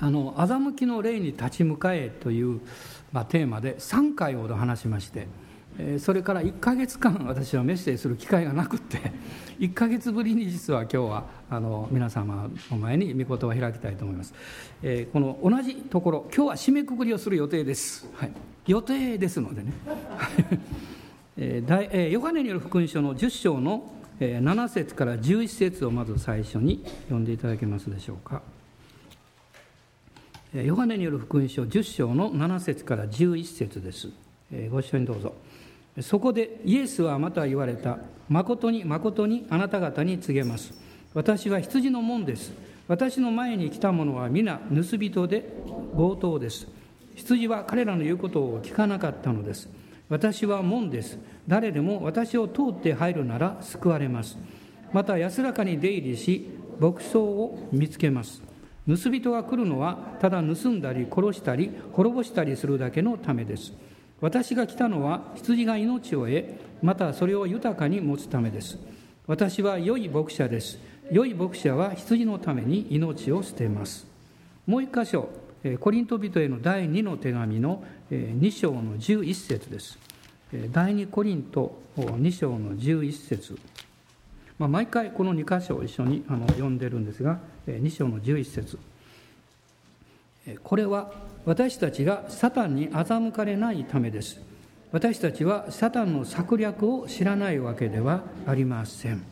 あの欺きの霊に立ち向かえという、まあ、テーマで3回ほど話しましてえそれから1ヶ月間私はメッセージする機会がなくって 1ヶ月ぶりに実は今日はあの皆様の前に御言葉を開きたいと思います、えー、この同じところ今日は締めくくりをする予定です、はい、予定ですのでね、えーえー、ヨハネによる福音書の10章の7節から11節をまず最初に読んでいただけますでしょうか。ヨハネによる福音書10章の7節から11節です。ご一緒にどうぞ。そこでイエスはまた言われた。誠に誠にあなた方に告げます。私は羊の門です。私の前に来た者は皆盗人で強盗です。羊は彼らの言うことを聞かなかったのです。私は門です。誰でも私を通って入るなら救われます。また安らかに出入りし牧草を見つけます。盗人が来るのはただ盗んだり殺したり滅ぼしたりするだけのためです。私が来たのは羊が命を得またそれを豊かに持つためです。私は良い牧者です。良い牧者は羊のために命を捨てます。もう一箇所コリント人への第2の手紙の2章の11節です。第2コリント2章の11節。まあ、毎回この2箇所を一緒にあの読んでるんですが2章の11節。これは私たちがサタンに欺かれないためです。私たちはサタンの策略を知らないわけではありません。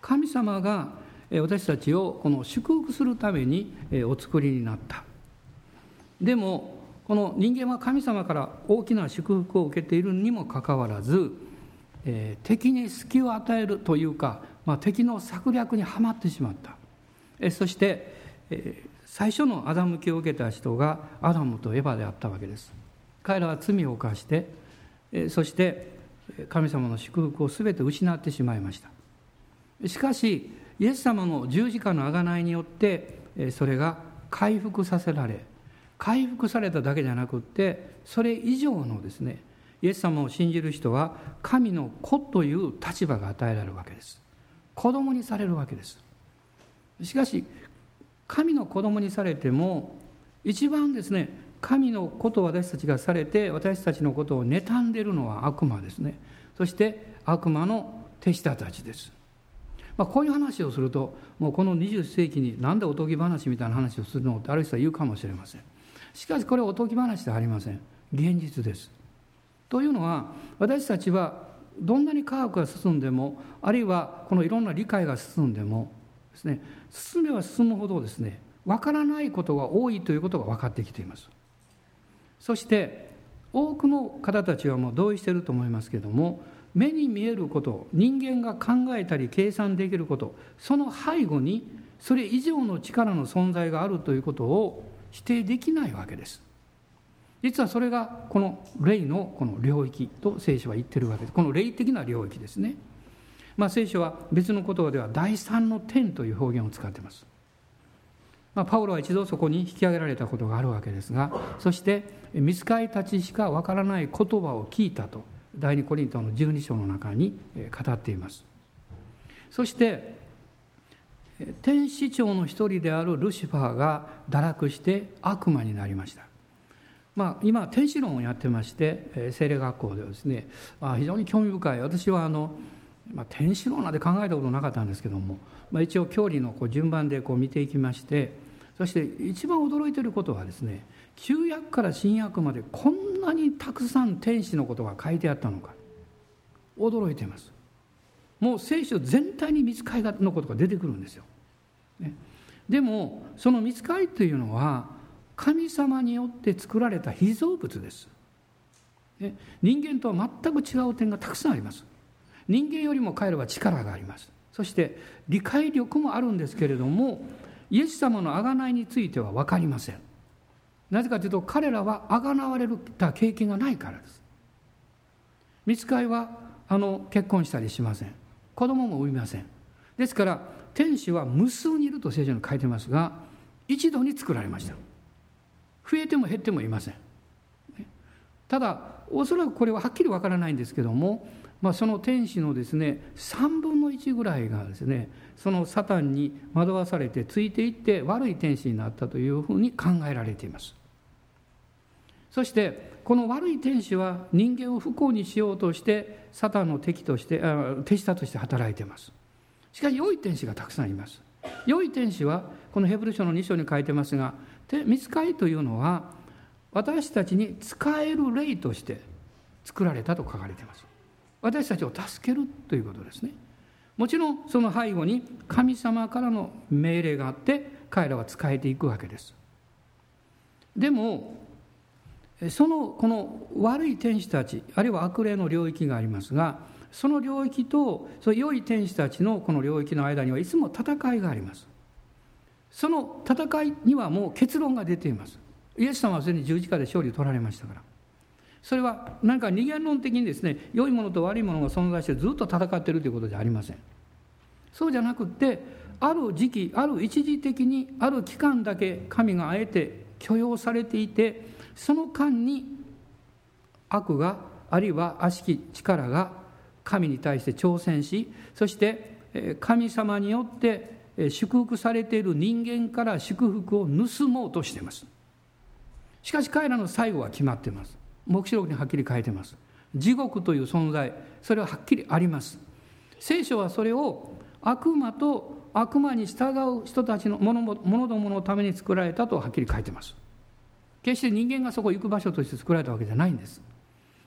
神様が私たちをこの祝福するためにお作りになった。でもこの人間は神様から大きな祝福を受けているにもかかわらず、えー、敵に隙を与えるというか、まあ、敵の策略にはまってしまった、えー、そして、えー、最初の欺きを受けた人がアダムとエヴァであったわけです。彼らは罪を犯して、えー、そして神様の祝福を全て失ってしまいました。しかしイエス様の十字架の贖いによってそれが回復させられ回復されただけじゃなくってそれ以上のですねイエス様を信じる人は神の子という立場が与えられるわけです。子供にされるわけです。しかし神の子供にされても一番ですね神のこと私たちがされて私たちのことを妬んでいるのは悪魔ですね。そして悪魔の手下たちです。まあ、こういう話をするともうこの20世紀に何でおとぎ話みたいな話をするのってある人は言うかもしれません。しかしこれはおとぎ話ではありません。現実です。というのは私たちはどんなに科学が進んでもあるいはこのいろんな理解が進んでもですね進めば進むほどですね分からないことが多いということが分かってきています。そして多くの方たちはもう同意していると思いますけれども目に見えること人間が考えたり計算できることその背後にそれ以上の力の存在があるということを否定できないわけです。実はそれがこの霊のこの領域と聖書は言ってるわけです。この霊的な領域ですね。まあ聖書は別の言葉では第三の天という表現を使っています。まあ、パウロは一度そこに引き上げられたことがあるわけですがそして見つかりたちしかわからない言葉を聞いたと第二コリントの12章の中に語っています。そして天使長の一人であるルシファーが堕落して悪魔になりました。まあ、今天使論をやってまして精霊学校ではですね非常に興味深い。私はあの、まあ、天使論なんて考えたことなかったんですけども、まあ、一応教理のこう順番でこう見ていきましてそして一番驚いていることはですね旧約から新約までこんなにたくさん天使のことが書いてあったのか。驚いています。もう聖書全体に見つかりのことが出てくるんですよ、ね、でもその見つかりというのは神様によって作られた被造物です、ね、人間とは全く違う点がたくさんあります。人間よりも彼らは力があります。そして理解力もあるんですけれどもイエス様の贖いについては分かりません。なぜかというと彼らはあがなわれた経験がないからです。見つかいはあの結婚したりしません。子供も産みません。ですから天使は無数にいると聖書に書いてますが一度に作られました。増えても減ってもいません。ただおそらくこれははっきりわからないんですけどもまあ、その天使のですね3分の1ぐらいがですねそのサタンに惑わされてついていって悪い天使になったというふうに考えられています。そしてこの悪い天使は人間を不幸にしようとしてサタンの敵として手下として働いています。しかし良い天使がたくさんいます。良い天使はこのヘブル書の2章に書いてますが見つかりというのは私たちに使える霊として作られたと書かれています。私たちを助けるということですね。もちろんその背後に神様からの命令があって彼らは仕えていくわけです。でもそのこの悪い天使たちあるいは悪霊の領域がありますがその領域とその良い天使たちのこの領域の間にはいつも戦いがあります。その戦いにはもう結論が出ています。イエス様はすでに十字架で勝利を取られましたから。それは何か二元論的にですね良いものと悪いものが存在してずっと戦っているということじゃありません。そうじゃなくってある時期ある一時的にある期間だけ神があえて許容されていてその間に悪があるいは悪しき力が神に対して挑戦しそして神様によって祝福されている人間から祝福を盗もうとしています。しかし彼らの最後は決まっています。黙示録にはっきり書いています。地獄という存在それははっきりあります。聖書はそれを悪魔と悪魔に従う人たちのものどものために作られたとはっきり書いてます。決して人間がそこ行く場所として作られたわけじゃないんです。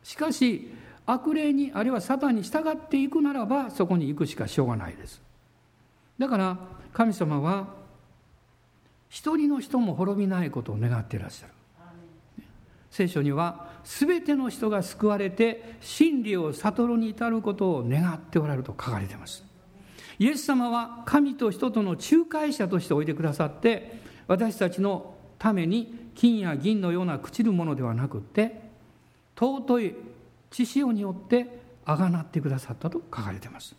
しかし悪霊にあるいはサタンに従っていくならばそこに行くしかしょうがないです。だから神様は一人の人も滅びないことを願っていらっしゃる。聖書には全ての人が救われて真理を悟るに至ることを願っておられると書かれています。イエス様は神と人との仲介者としておいてくださって私たちのために金や銀のような朽ちるものではなくって尊い血潮によってあがなってくださったと書かれています。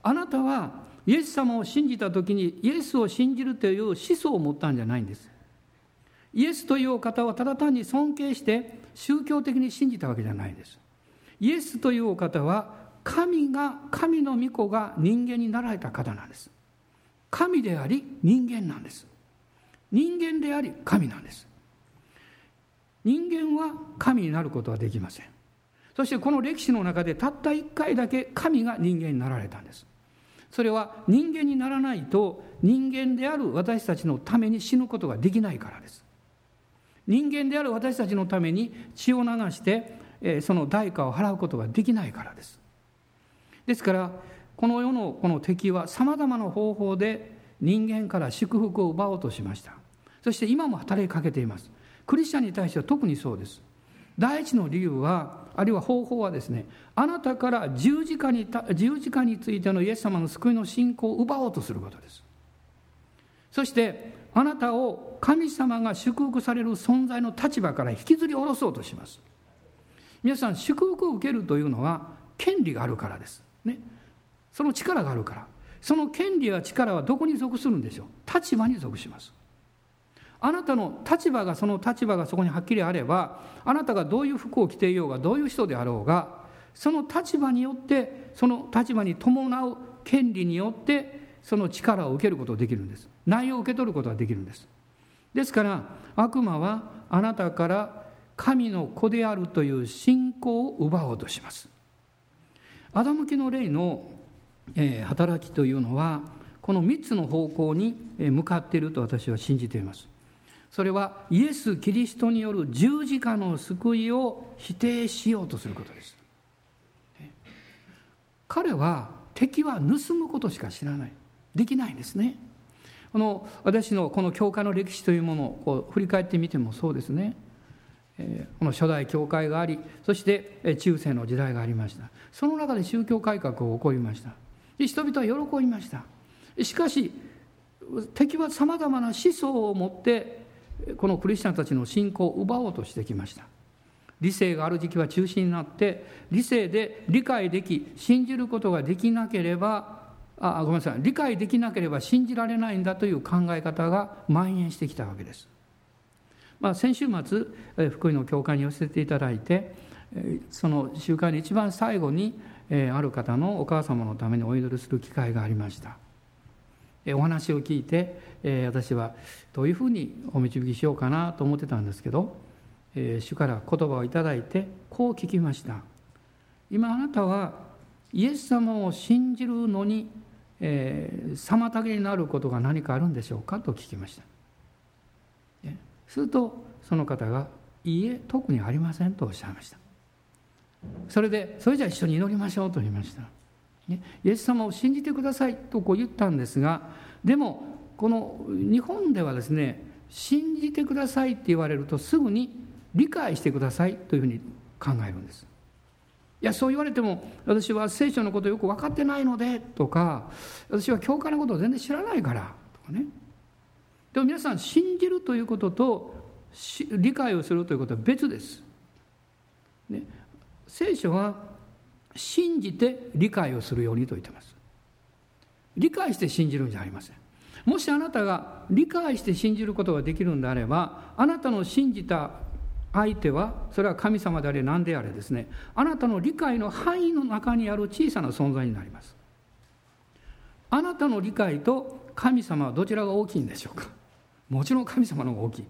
あなたはイエス様を信じた時にイエスを信じるという思想を持ったんじゃないんです。イエスというお方はただ単に尊敬して宗教的に信じたわけじゃないんです。イエスというお方は神が神の御子が人間になられた方なんです。神であり人間なんです。人間であり神なんです。人間は神になることはできません。そしてこの歴史の中でたった一回だけ神が人間になられたんです。それは人間にならないと人間である私たちのために死ぬことができないからです。人間である私たちのために血を流してその代価を払うことができないからです。ですからこの世のこの敵はさまざまな方法で人間から祝福を奪おうとしました。そして今も働きかけています。クリスチャンに対しては特にそうです。第一の理由はあるいは方法はですねあなたから十字架に十字架についてのイエス様の救いの信仰を奪おうとすることです。そしてあなたを神様が祝福される存在の立場から引きずり下ろそうとします。皆さん祝福を受けるというのは権利があるからです。ね。その力があるから。その権利や力はどこに属するんでしょう？立場に属します。あなたの立場がその立場がそこにはっきりあればあなたがどういう服を着ていようがどういう人であろうがその立場によってその立場に伴う権利によってその力を受けることができるんです。内容を受け取ることができるんです。ですから悪魔はあなたから神の子であるという信仰を奪おうとします。アダム家の霊の働きというのはこの3つの方向に向かっていると私は信じています。それはイエス・キリストによる十字架の救いを否定しようとすることです。彼は敵は盗むことしか知らない。できないんですね。この私のこの教会の歴史というものをこう振り返ってみてもそうですね。この初代教会がありそして中世の時代がありました。その中で宗教改革が起こりました。人々は喜びました。しかし敵はさまざまな思想を持ってこのクリスチャンたちの信仰を奪おうとしてきました。理性がある時期は中心になって理性で理解でき信じることができなければあごめんなさい。理解できなければ信じられないんだという考え方が蔓延してきたわけです、まあ、先週末福井の教会に寄せていただいてその集会の一番最後にある方のお母様のためにお祈りする機会がありました。お話を聞いて、え私はどういうふうにお導きしようかなと思ってたんですけど、え主から言葉をいただいてこう聞きました。今あなたはイエス様を信じるのに、え、妨げになることが何かあるんでしょうかと聞きました。するとその方が「いいえ特にありません」とおっしゃいました。それで「それじゃあ一緒に祈りましょう」と言いました。ねイエス様を信じてくださいとこう言ったんですがでもこの日本ではですね信じてくださいって言われるとすぐに理解してくださいというふうに考えるんです。いやそう言われても私は聖書のことよく分かってないのでとか私は教会のことを全然知らないからとかね。でも皆さん信じるということと理解をするということは別です、ね、聖書は信じて理解をするようにと言ってます。理解して信じるんじゃありません。もしあなたが理解して信じることができるんであればあなたの信じた相手はそれは神様であれ何であれですね。あなたの理解の範囲の中にある小さな存在になります。あなたの理解と神様はどちらが大きいんでしょうか。もちろん神様の方が大きい。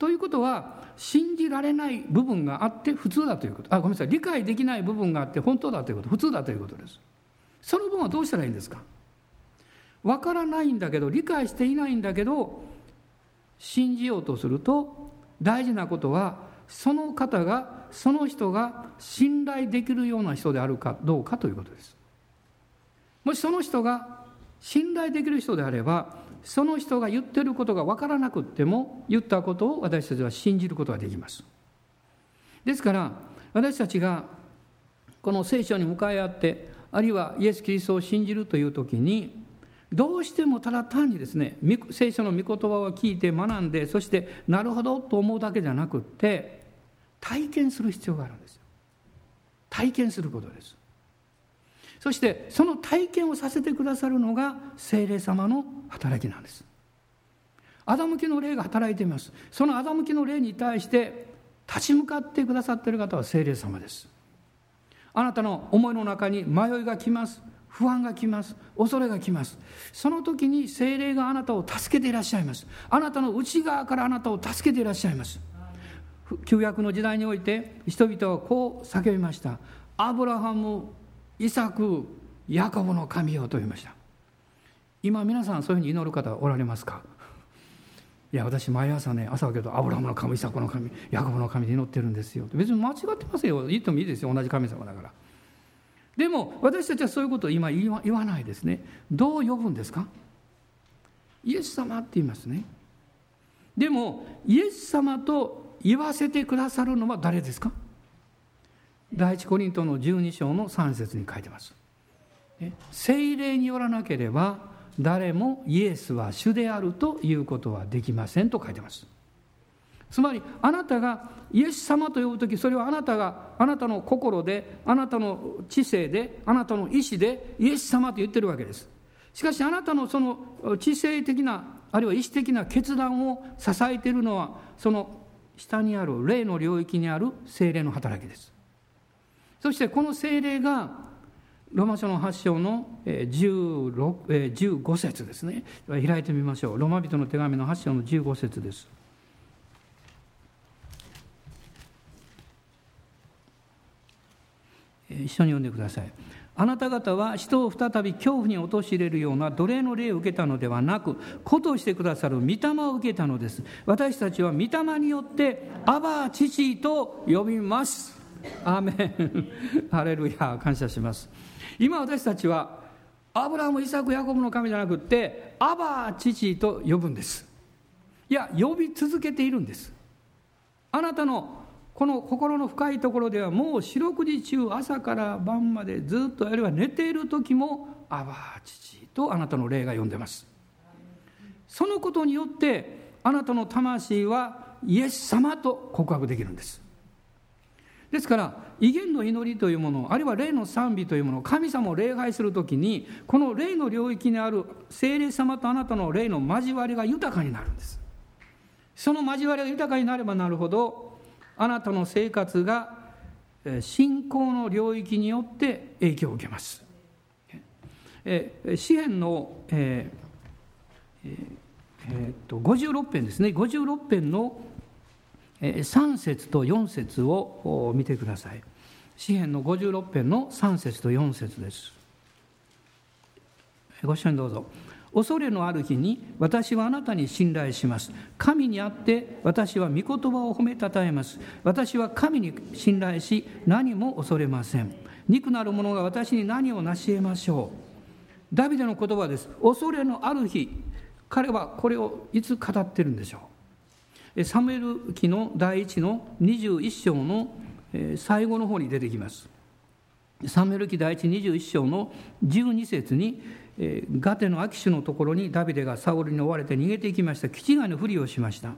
ということは信じられない部分があって普通だということ。あごめんなさい。理解できない部分があって本当だということ。普通だということです。その分はどうしたらいいんですか？わからないんだけど理解していないんだけど信じようとすると大事なことはその方がその人が信頼できるような人であるかどうかということです。もしその人が信頼できる人であればその人が言ってることが分からなくっても言ったことを私たちは信じることができます。ですから私たちがこの聖書に向かい合ってあるいはイエス・キリストを信じるという時にどうしてもただ単にですね聖書の御言葉を聞いて学んでそしてなるほどと思うだけじゃなくって体験する必要があるんですよ。体験することです。そしてその体験をさせてくださるのが精霊様の働きなんです。欺きの霊が働いています。その欺きの霊に対して立ち向かってくださっている方は精霊様です。あなたの思いの中に迷いが来ます。不安が来ます。恐れが来ます。その時に精霊があなたを助けていらっしゃいます。あなたの内側からあなたを助けていらっしゃいます。旧約の時代において人々はこう叫びました。アブラハムイサクヤコブの神よと言いました。今皆さんそういうふうに祈る方おられますか？いや私毎朝ね朝はけどアブラハムの神イサクの神ヤコブの神で祈ってるんですよ。別に間違ってますよ。言ってもいいですよ。同じ神様だから。でも私たちはそういうことを今言わないですね。どう呼ぶんですか？イエス様って言いますね。でもイエス様と言わせてくださるのは誰ですか？第一コリントの12章の3節に書いてます。聖霊によらなければ誰もイエスは主であるということはできませんと書いてます。つまりあなたがイエス様と呼ぶ時それはあなたがあなたの心であなたの知性であなたの意志でイエス様と言ってるわけです。しかしあなたのその知性的なあるいは意志的な決断を支えているのはその下にある霊の領域にある精霊の働きです。そしてこの精霊がローマ書の8章の15節ですね開いてみましょうローマ人の手紙の8章の15節です一緒に読んでください。あなた方は人を再び恐怖に陥れるような奴隷の霊を受けたのではなく、子としてくださる御霊を受けたのです。私たちは御霊によって、アバ父と呼びます。アーメン。ハレルヤ、感謝します。今私たちは、アブラハム、イサク、ヤコブの神じゃなくって、アバ父と呼ぶんです。いや、呼び続けているんです。あなたのこの心の深いところではもう四六時中朝から晩までずっとあるいは寝ている時も「アバ父」とあなたの霊が呼んでますそのことによってあなたの魂はイエス様と告白できるんですですから威厳の祈りというものあるいは霊の賛美というもの神様を礼拝するときにこの霊の領域にある聖霊様とあなたの霊の交わりが豊かになるんです。その交わりが豊かになればなるほどあなたの生活が信仰の領域によって影響を受けます。詩篇の、えーえー、っと56編ですね。56編の3節と4節を見てください。詩篇の56編の3節と4節です。ご一緒にどうぞ。恐れのある日に私はあなたに信頼します。神にあって私は御言葉を褒めたたえます。私は神に信頼し何も恐れません。肉なる者が私に何を成し得ましょう。ダビデの言葉です。恐れのある日彼はこれをいつ語ってるんでしょう？サムエル記の第一の21章の最後の方に出てきます。サムエル記第一21章の12節にガテのアキシュのところにダビデがサウルに追われて逃げていきました。気違いのふりをしました。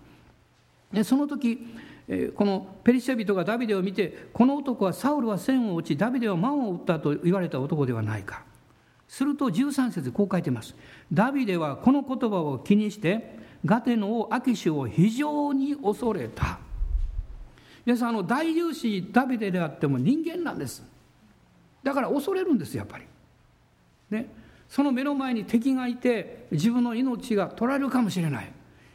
でその時このペリシャ人がダビデを見てこの男はサウルは線を打ちダビデは万を打ったと言われた男ではないか。すると13節こう書いてます。ダビデはこの言葉を気にしてガテの王アキシュを非常に恐れた。皆さんあの大勇士ダビデであっても人間なんです。だから恐れるんですやっぱり。ね。その目の前に敵がいて自分の命が取られるかもしれない。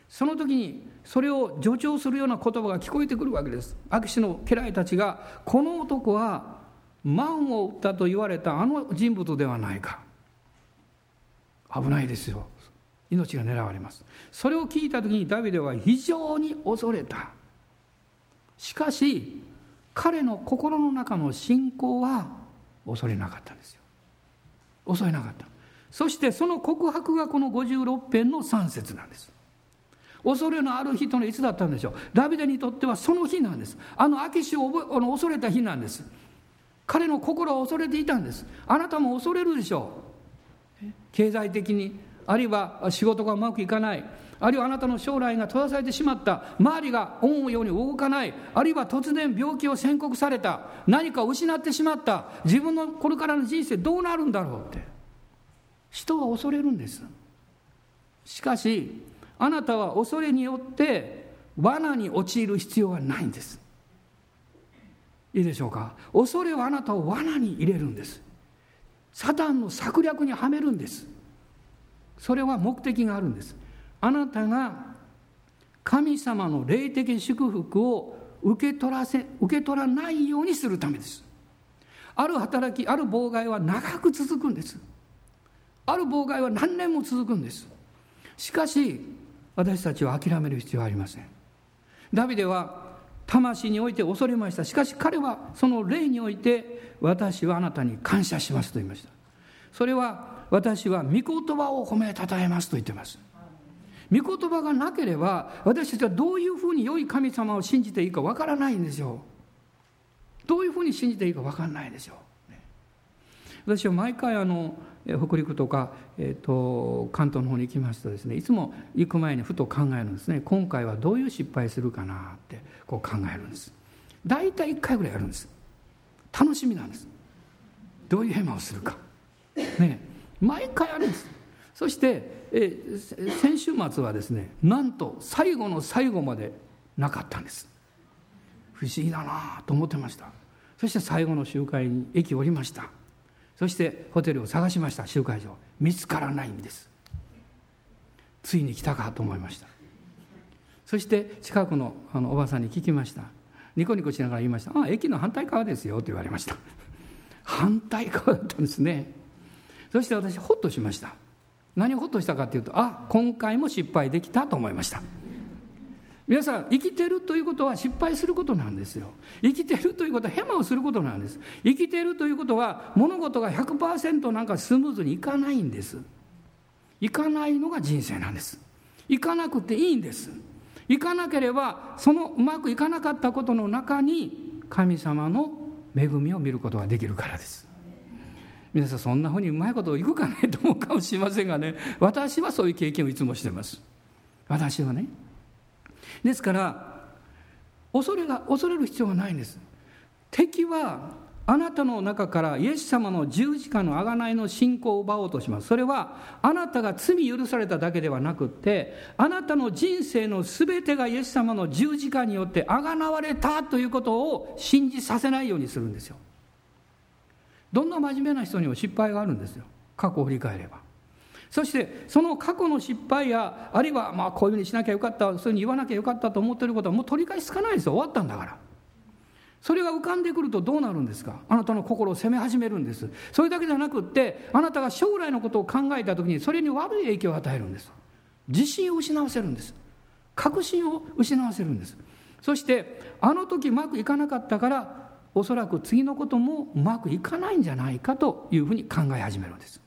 その時にそれを助長するような言葉が聞こえてくるわけです。秋氏の家来たちがこの男は万を打ったと言われたあの人物ではないか。危ないですよ。命が狙われます。それを聞いた時にダビデは非常に恐れた。しかし彼の心の中の信仰は恐れなかったんですよ。恐れなかった。そしてその告白がこの56編の3節なんです。恐れのある日とのいつだったんでしょう。ダビデにとってはその日なんです。あの秋シをあの恐れた日なんです。彼の心を恐れていたんです。あなたも恐れるでしょう。経済的にあるいは仕事がうまくいかない。あるいはあなたの将来が閉ざされてしまった。周りが思うように動かない。あるいは突然病気を宣告された。何かを失ってしまった。自分のこれからの人生どうなるんだろうって。人は恐れるんです。しかしあなたは恐れによって罠に陥る必要はないんです。いいでしょうか？恐れはあなたを罠に入れるんです。サタンの策略にはめるんです。それは目的があるんです。あなたが神様の霊的祝福を受け取らせ受け取らないようにするためです。ある働きある妨害は長く続くんです。ある妨害は何年も続くんです。しかし私たちは諦める必要はありません。ダビデは魂において恐れました。しかし彼はその霊において私はあなたに感謝しますと言いました。それは私は御言葉を褒めたたえますと言ってます。御言葉がなければ私たちはどういうふうに良い神様を信じていいかわからないんですよ。どういうふうに信じていいかわからないでしょう私は毎回あの北陸とか、えーと、関東の方に行きますとですねいつも行く前にふと考えるんですね。今回はどういう失敗するかなってこう考えるんです。大体1回ぐらいやるんです。楽しみなんです。どういうヘマをするか。ね。毎回あるんです。そしてえ先週末はですねなんと最後の最後までなかったんです。不思議だなと思ってました。そして最後の集会に駅降りました。そしてホテルを探しました。集会場見つからないんです。ついに来たかと思いました。そして近くのあのおばさんに聞きました。ニコニコしながら言いました「ああ駅の反対側ですよ」と言われました。反対側だったんですね。そして私ホッとしました。何をホッとしたかというとあ今回も失敗できたと思いました。皆さん生きてるということは失敗することなんですよ。生きてるということはヘマをすることなんです。生きてるということは物事が100%なんかスムーズにいかないんです。いかないのが人生なんです。いかなくていいんです。いかなければそのうまくいかなかったことの中に神様の恵みを見ることができるからです。皆さんそんなふうにうまいこといくかねと思うかもしれませんがね。私はそういう経験をいつもしてます。私はね。ですから恐れが恐れる必要がないんです。敵はあなたの中からイエス様の十字架の贖いの信仰を奪おうとします。それはあなたが罪許されただけではなくってあなたの人生の全てがイエス様の十字架によって贖われたということを信じさせないようにするんですよ。どんな真面目な人にも失敗があるんですよ。過去を振り返れば。そしてその過去の失敗やあるいはまあこういうふうにしなきゃよかったそういうふうに言わなきゃよかったと思ってることはもう取り返しつかないですよ。終わったんだから。それが浮かんでくるとどうなるんですか？あなたの心を責め始めるんです。それだけじゃなくってあなたが将来のことを考えた時にそれに悪い影響を与えるんです。自信を失わせるんです。確信を失わせるんです。そしてあの時うまくいかなかったからおそらく次のこともうまくいかないんじゃないかというふうに考え始めるんです。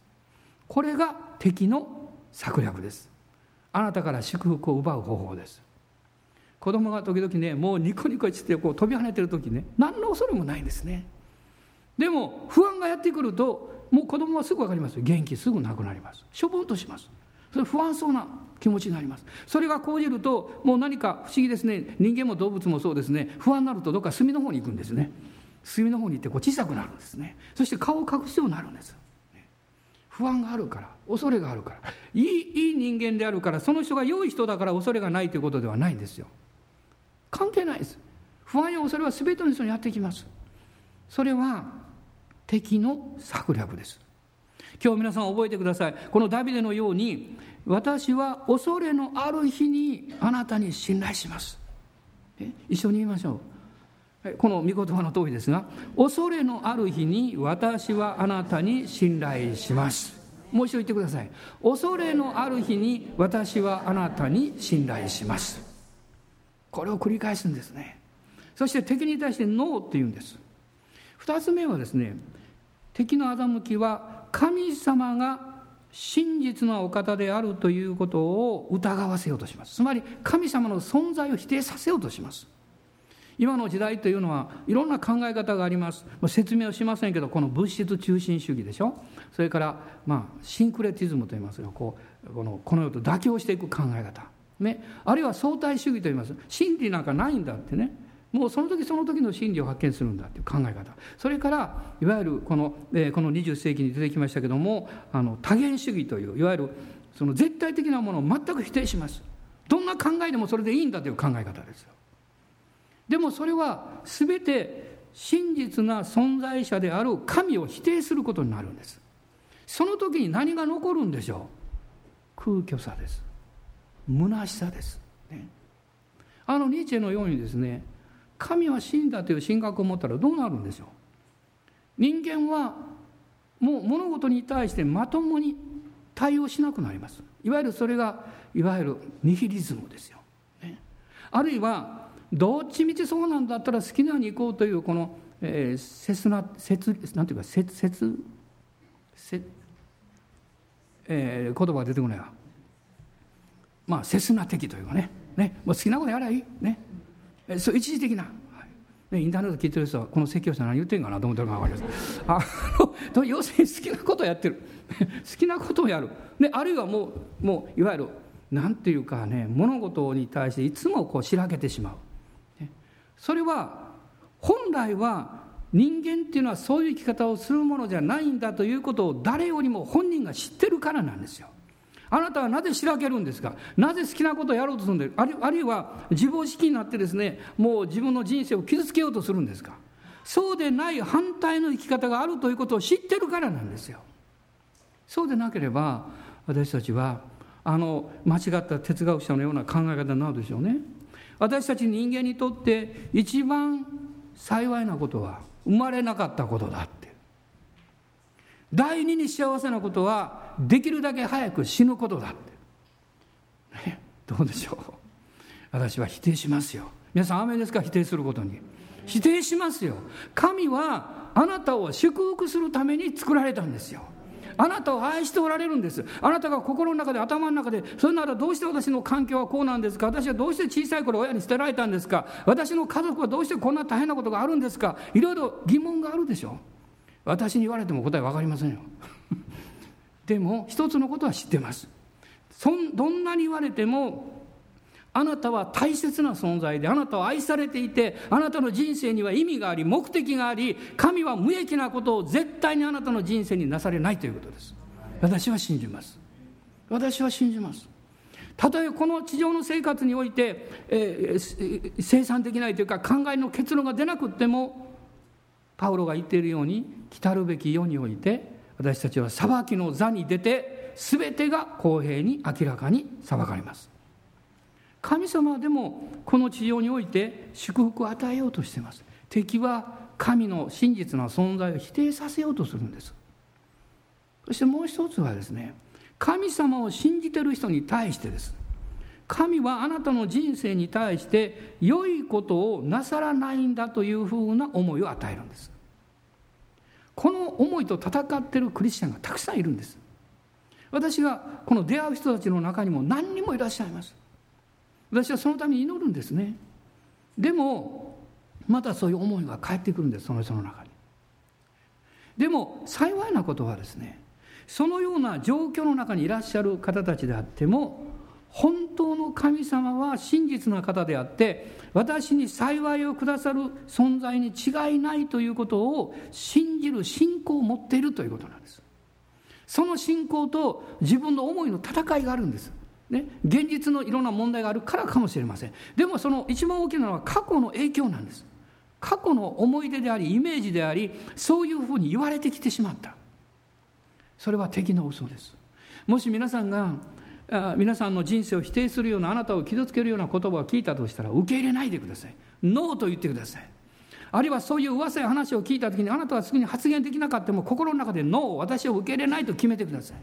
これが敵の策略です。あなたから祝福を奪う方法です。子供が時々ねもうニコニコしてこう飛び跳ねてる時ね何の恐れもないんですね。でも不安がやってくるともう子供はすぐ分かります元気すぐなくなります。しょぼんとします。それ不安そうな気持ちになります。それが講じるともう何か不思議ですね。人間も動物もそうですね。不安になるとどっか隅の方に行くんですね。隅の方に行ってこう小さくなるんですね。そして顔を隠すようになるんです。不安があるから恐れがあるから。いいいい人間であるからその人が良い人だから恐れがないということではないんですよ。関係ないです。不安や恐れは全ての人にやってきます。それは敵の策略です。今日皆さん覚えてください。このダビデのように私は恐れのある日にあなたに信頼します。一緒に言いましょう。この御言葉の通りですが恐れのある日に私はあなたに信頼します。もう一度言ってください。恐れのある日に私はあなたに信頼します。これを繰り返すんですね。そして敵に対してノーって言うんです。二つ目はですね敵の欺きは神様が真実のお方であるということを疑わせようとします。つまり神様の存在を否定させようとします。今の時代というのはいろんな考え方があります。説明をしませんけどこの物質中心主義でしょ。それからまあシンクレティズムといいますがこうこのこの世と妥協していく考え方。ね、あるいは相対主義といいます。真理なんかないんだってね。もうその時その時の真理を発見するんだっていう考え方。それからいわゆるこの,、えー、この20世紀に出てきましたけどもあの多元主義といういわゆるその絶対的なものを全く否定します。どんな考えでもそれでいいんだという考え方ですよ。でもそれは全て真実な存在者である神を否定することになるんです。その時に何が残るんでしょう？空虚さです。虚しさです、ね、あのニーチェのようにですね神は死んだという神学を持ったらどうなるんでしょう？人間はもう物事に対してまともに対応しなくなります。いわゆるそれがいわゆるニヒリズムですよ、ね、あるいはどっちみちそうなんだったら好きなように行こうというこの、えー、切な切なんていうか切切切、えー、言葉が出てこないわ。まあ切な的というかね。ね。もう好きなことやらいい。ね。そう一時的な、はい、ね、インターネット聞いてる人はこの説教者何言ってんかなと思ってるか分かりますあの要するに好きなことをやってる。好きなことをやる、ね、あるいはもうもういわゆるなんていうかね物事に対していつもこうしらけてしまう、それは本来は人間っていうのはそういう生き方をするものじゃないんだということを誰よりも本人が知ってるからなんですよ。あなたはなぜしらけるんですか？なぜ好きなことをやろうとするんですか？あるいは自暴自棄になってですねもう自分の人生を傷つけようとするんですか？そうでない反対の生き方があるということを知ってるからなんですよ。そうでなければ私たちはあの間違った哲学者のような考え方になるでしょうね。私たち人間にとって一番幸いなことは生まれなかったことだって。第二に幸せなことはできるだけ早く死ぬことだって、ね、どうでしょう。私は否定しますよ。皆さん雨ですか？否定することに。否定しますよ。神はあなたを祝福するために作られたんですよ。あなたを愛しておられるんです。あなたが心の中で頭の中でそれならどうして私の環境はこうなんですか？私はどうして小さい頃親に捨てられたんですか？私の家族はどうしてこんな大変なことがあるんですか？いろいろ疑問があるでしょ。私に言われても答え分かりませんよ。でも一つのことは知ってます。そんどんなに言われてもあなたは大切な存在であなたは愛されていてあなたの人生には意味があり目的があり神は無益なことを絶対にあなたの人生になされないということです。私は信じます。私は信じます。たとえこの地上の生活において、えー、生産できないというか考えの結論が出なくってもパウロが言っているように来るべき世において私たちは裁きの座に出て全てが公平に明らかに裁かれます。神様でもこの地上において祝福を与えようとしています。敵は神の真実な存在を否定させようとするんです。そしてもう一つはですね神様を信じてる人に対してです。神はあなたの人生に対して良いことをなさらないんだというふうな思いを与えるんです。この思いと戦っているクリスチャンがたくさんいるんです。私がこの出会う人たちの中にも何人もいらっしゃいます。私はそのために祈るんですね。でもまたそういう思いが返ってくるんですその人の中に。でも幸いなことはですねそのような状況の中にいらっしゃる方たちであっても本当の神様は真実な方であって私に幸いをくださる存在に違いないということを信じる信仰を持っているということなんです。その信仰と自分の思いの戦いがあるんです。ね、現実のいろんな問題があるからかもしれません。でもその一番大きなのは過去の影響なんです。過去の思い出でありイメージでありそういうふうに言われてきてしまった。それは敵の嘘です。もし皆さんが皆さんの人生を否定するようなあなたを傷つけるような言葉を聞いたとしたら受け入れないでください。ノーと言ってください。あるいはそういう噂や話を聞いた時にあなたはすぐに発言できなかったも心の中でノー私を受け入れないと決めてください。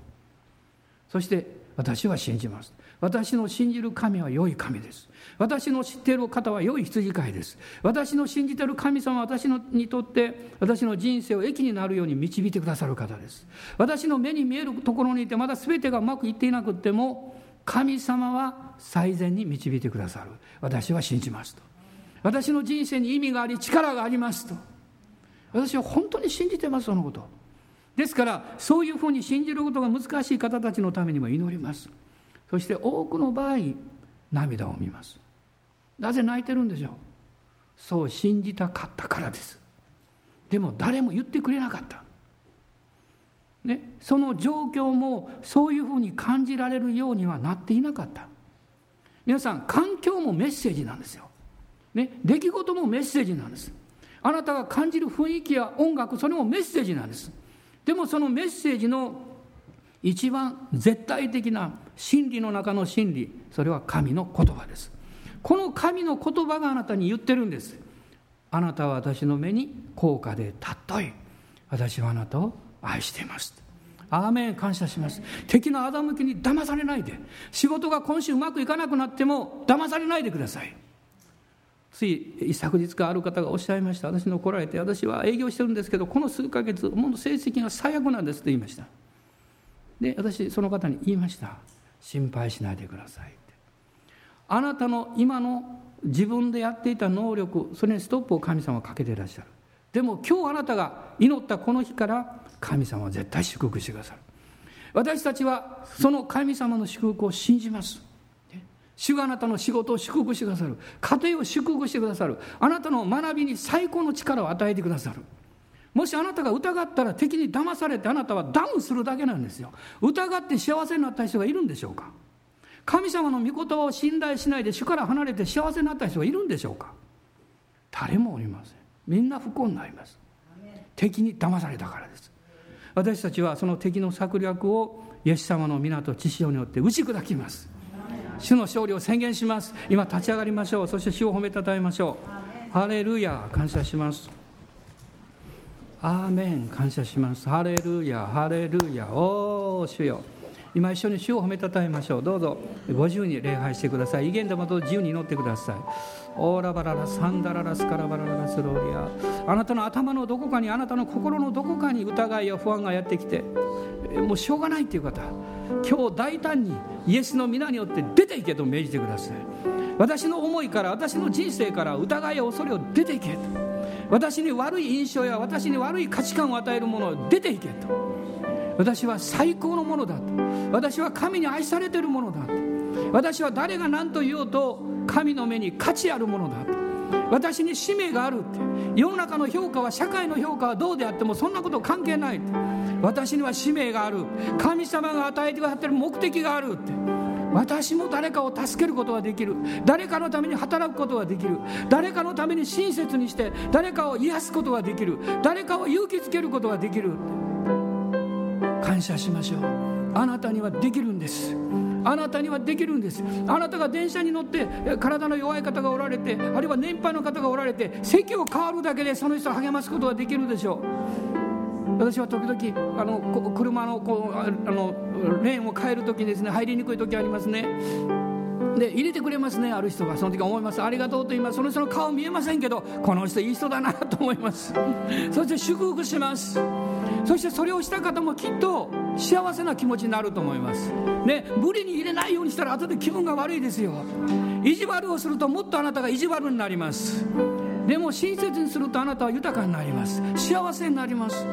そして私は信じます。私の信じる神は良い神です。私の知っている方は良い羊飼いです。私の信じている神様は私のにとって私の人生を益になるように導いてくださる方です。私の目に見えるところにいてまだ全てがうまくいっていなくっても神様は最善に導いてくださる。私は信じますと。私の人生に意味があり力がありますと。私は本当に信じてますそのこと。ですからそういうふうに信じることが難しい方たちのためにも祈ります。そして多くの場合涙を見ます。なぜ泣いてるんでしょう？そう信じたかったからです。でも誰も言ってくれなかった。ね、その状況もそういうふうに感じられるようにはなっていなかった。皆さん環境もメッセージなんですよ、ね、出来事もメッセージなんです。あなたが感じる雰囲気や音楽それもメッセージなんです。でもそのメッセージの一番絶対的な真理の中の真理それは神の言葉です。この神の言葉があなたに言ってるんです。あなたは私の目に高価で尊い。私はあなたを愛しています。アーメン感謝します。敵の欺きに騙されないで。仕事が今週うまくいかなくなっても騙されないでください。つい一昨日かある方がおっしゃいました。私の来られて私は営業してるんですけどこの数ヶ月もう成績が最悪なんですと言いました。で私その方に言いました。心配しないでくださいって。あなたの今の自分でやっていた能力それにストップを神様はかけていらっしゃる。でも今日あなたが祈ったこの日から神様は絶対祝福してくださる。私たちはその神様の祝福を信じます。主があなたの仕事を祝福してくださる。家庭を祝福してくださる。あなたの学びに最高の力を与えてくださる。もしあなたが疑ったら敵に騙されてあなたはダウンするだけなんですよ。疑って幸せになった人がいるんでしょうか。神様の御言葉を信頼しないで主から離れて幸せになった人がいるんでしょうか。誰もおりません。みんな不幸になります。敵に騙されたからです。私たちはその敵の策略をイエス様の皆と知識によって打ち砕きます。主の勝利を宣言します。今立ち上がりましょう。そして主を褒めたたえましょう。ハレルヤ感謝します。アーメン感謝します。ハレルヤハレルヤ。おお主よ。今一緒に主を褒めたたえましょう。どうぞ。ご自由に礼拝してください。威厳玉と自由に祈ってください。オーラバララサンダララスカラバララスローリアあなたの頭のどこかにあなたの心のどこかに疑いや不安がやってきてもうしょうがないっていう方今日大胆にイエスの皆によって出ていけと命じてください。私の思いから私の人生から疑いや恐れを出ていけと。私に悪い印象や私に悪い価値観を与えるものを出ていけと。私は最高のものだと。私は神に愛されているものだと。私は誰が何と言おうと神の目に価値あるものだ私に使命があるって。世の中の評価は社会の評価はどうであってもそんなこと関係ない私には使命がある。神様が与えてくださってる目的があるって。私も誰かを助けることができる。誰かのために働くことができる。誰かのために親切にして誰かを癒すことができる。誰かを勇気づけることができる感謝しましょう。あなたにはできるんです。あなたにはできるんです。あなたが電車に乗って体の弱い方がおられてあるいは年配の方がおられて席を変わるだけでその人を励ますことができるでしょう。私は時々あの車のこうあのレーンを変える時にですね入りにくい時ありますね。で入れてくれますねある人が。その時思います。ありがとうと言います。その人の顔見えませんけどこの人いい人だなと思います。そして祝福します。そしてそれをした方もきっと幸せな気持ちになると思います。ね無理に入れないようにしたら後で気分が悪いですよ。意地悪をするともっとあなたが意地悪になります。でも親切にするとあなたは豊かになります。幸せになります。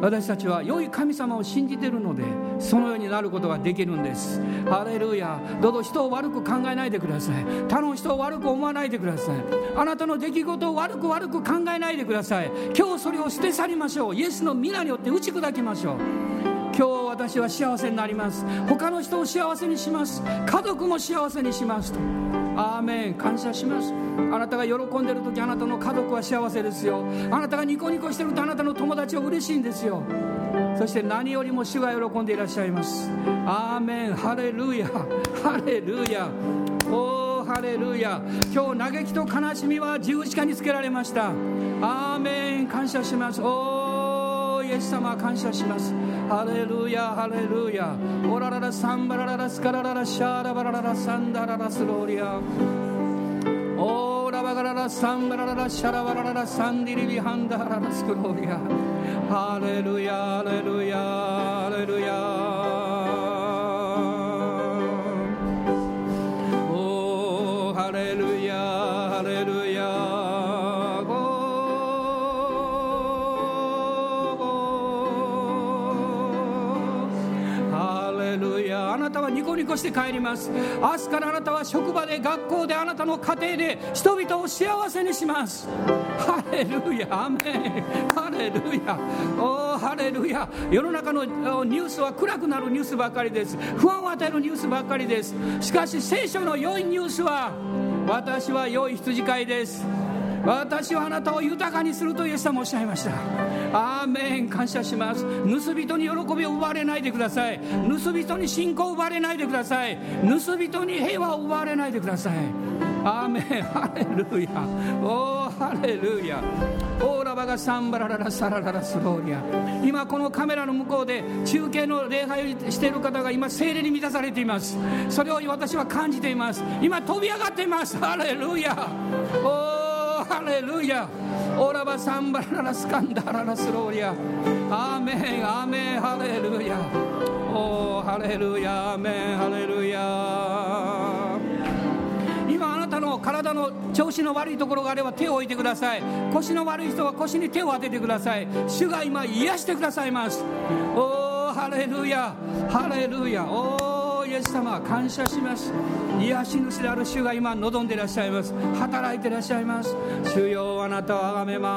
私たちは良い神様を信じているのでそのようになることができるんです。ハレルヤ。どうぞ人を悪く考えないでください。他の人を悪く思わないでください。あなたの出来事を悪く悪く考えないでください。今日それを捨て去りましょう。イエスの皆によって打ち砕きましょう。日私は幸せになります。他の人を幸せにします。家族も幸せにしますと。アーメン。感謝します。あなたが喜んでる時あなたの家族は幸せですよ。あなたがニコニコしてるとあなたの友達は嬉しいんですよ。そして何よりも主が喜んでいらっしゃいます。アーメン。ハレルヤ。ハレルヤ。おーハレルヤ今日嘆きと悲しみは十字架につけられました。アーメン。感謝します。おーイエス様感謝します。ハレルヤハレルヤ。オラララサンバラララスカラララシャラバラララサンダララスローリアオーラバガララサンバラララシャラバラララサンディリビハンダララスクローリアハレルヤハレルヤ。たはニコニコして帰ります。明日からあなたは職場で学校であなたの家庭で人々を幸せにします。ハレルヤ。アメン。ハレルヤ。おハレルヤ。世の中のニュースは暗くなるニュースばっかりです。不安を与えるニュースばっかりです。しかし聖書の良いニュースは私は良い羊飼いです。私はあなたを豊かにするとイエス様おっしゃいました。アーメン。感謝します。盗人に喜びを奪われないでください。盗人に信仰を奪われないでください。盗人に平和を奪われないでください。アーメン。ハレルヤ。おーハレルヤ。オーラバがサンバラララサラララスローリア。今このカメラの向こうで中継の礼拝をしている方が今精霊に満たされています。それを私は感じています。今飛び上がっています。ハレルヤ。ハレルヤオラバサンバララスカンダララスローリアアーメンアーメンハレルヤおーハレルヤアーメンハレルヤ今あなたの体の調子の悪いところがあれば手を置いてください。腰の悪い人は腰に手を当ててください。主が今癒してくださいます。おハレルヤハレルヤおーイエス様感謝します。癒し主である主が今望んでいらっしゃいます。働いていらっしゃいます。主よあなたを崇めま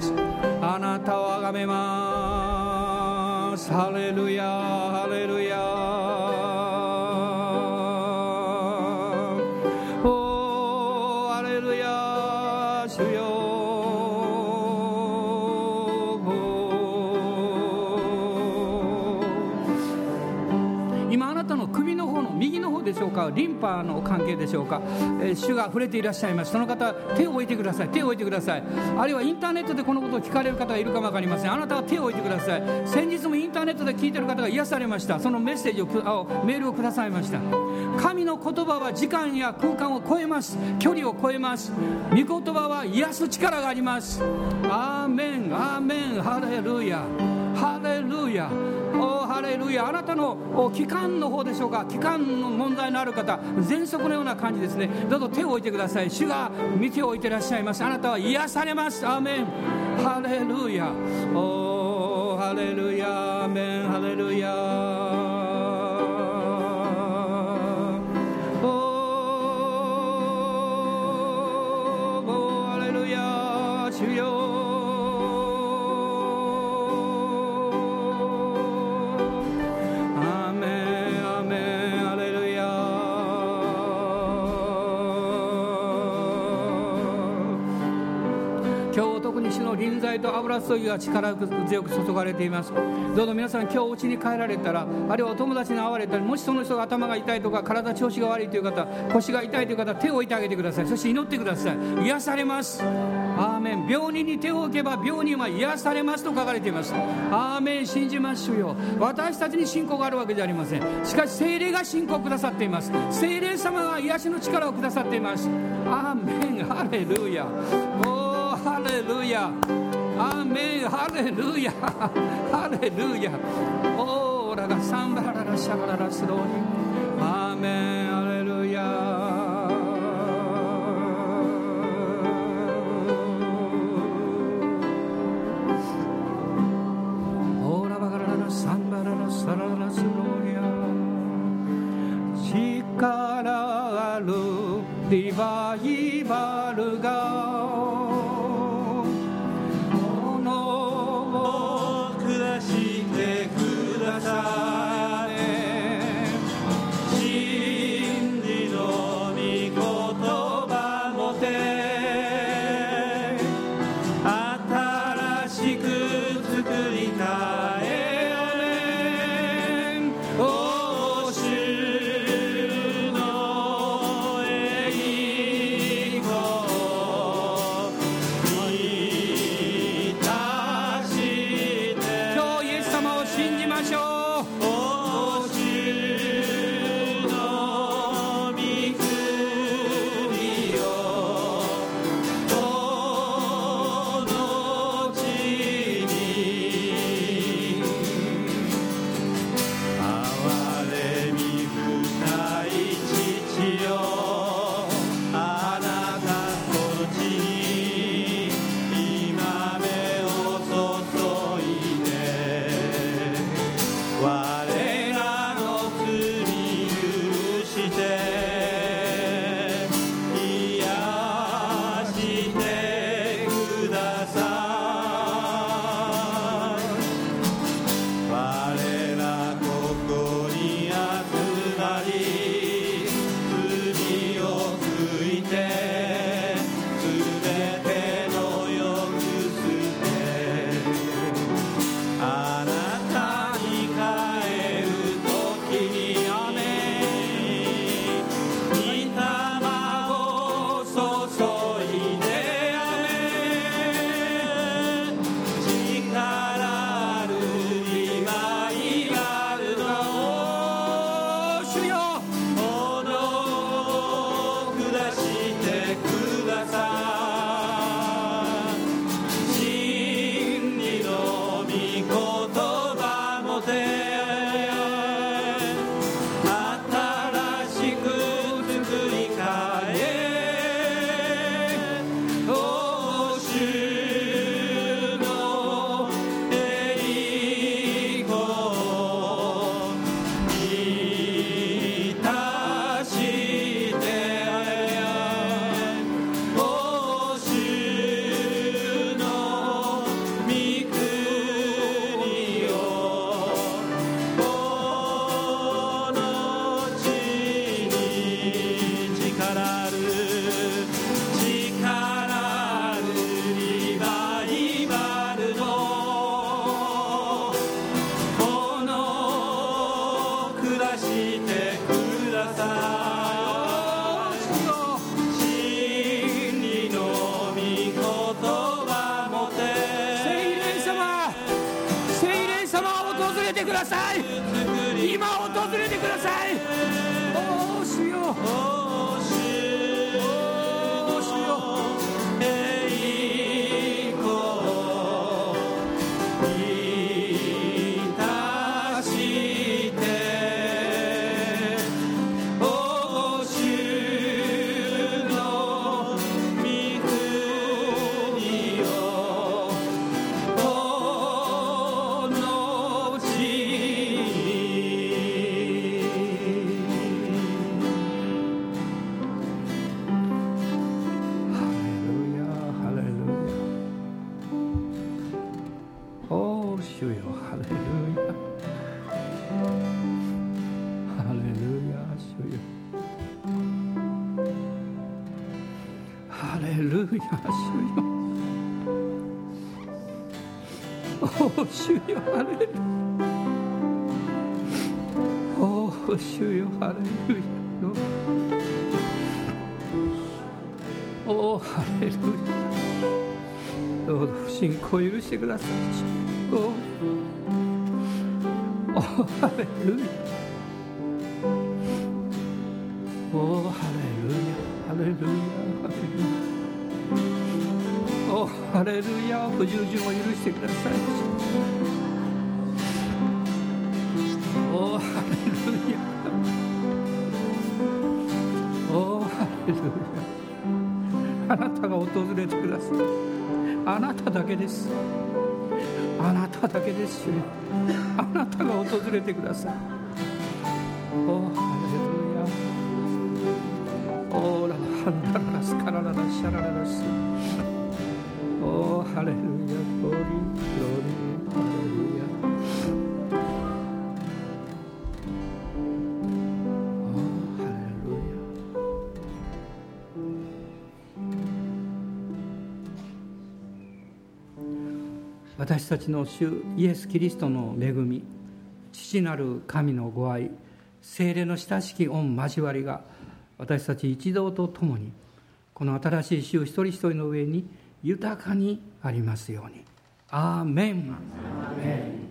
す。あなたを崇めます。ハレルヤハレルヤ。しょうか？リンパの関係でしょうか、えー主が触れていらっしゃいます。その方手を置いてください。手を置いてください。あるいはインターネットでこのことを聞かれる方がいるかも分かりません。あなたは手を置いてください。先日もインターネットで聞いてる方が癒されました。そのメッセージをメールをくださいました。神の言葉は時間や空間を超えます。距離を超えます。御言葉は癒す力があります。アーメンアーメン。ハレルヤ。ハレルヤ。おハレルヤ。あなたのお気管の方でしょうか。期間の問題のある方。喘息のような感じですね。どうぞ手を置いてください。主が見ておいていらっしゃいます。あなたは癒されます。アーメン。ハレルヤ。おーハレルヤ。アーメン。ハレルヤ。に主の臨在と油注ぎが力強く注がれています。どうぞ皆さん今日お家に帰られたらあるいはお友達に会われたりもしその人が頭が痛いとか体調子が悪いという方腰が痛いという方手を置いてあげてください。そして祈ってください。癒されます。アーメン。病人に手を置けば病人は癒されますと書かれています。アーメン。信じましょうよ。私たちに信仰があるわけじゃありません。しかし精霊が信仰をくださっています。精霊様が癒しの力をくださっています。アーメン。ハレルヤ。おーハレルヤ。アーメンハレルヤハレルヤオーラがサンバララシャバララスローにアーメンハレルヤオーラバガララサンバララサララスローリア力あるリバイバルが今訪れてください。主よハレルヤ。おお主よハレルヤ。おおハレルヤどうぞ不信仰を許してください。おおハレルヤ。レルヤ不従順を許してください。おハレルヤおハレルヤあなたが訪れてください。あなただけです。あなただけです。主あなたが訪れてください。おハレルヤおーラハンダララスカラララシャラララスハレルヤグローリーグロリ私たちの主イエス・キリストの恵み父なる神のご愛精霊の親しき御交わりが私たち一同と共にこの新しい週一人一人の上に豊かにありますように。アーメン。アーメン。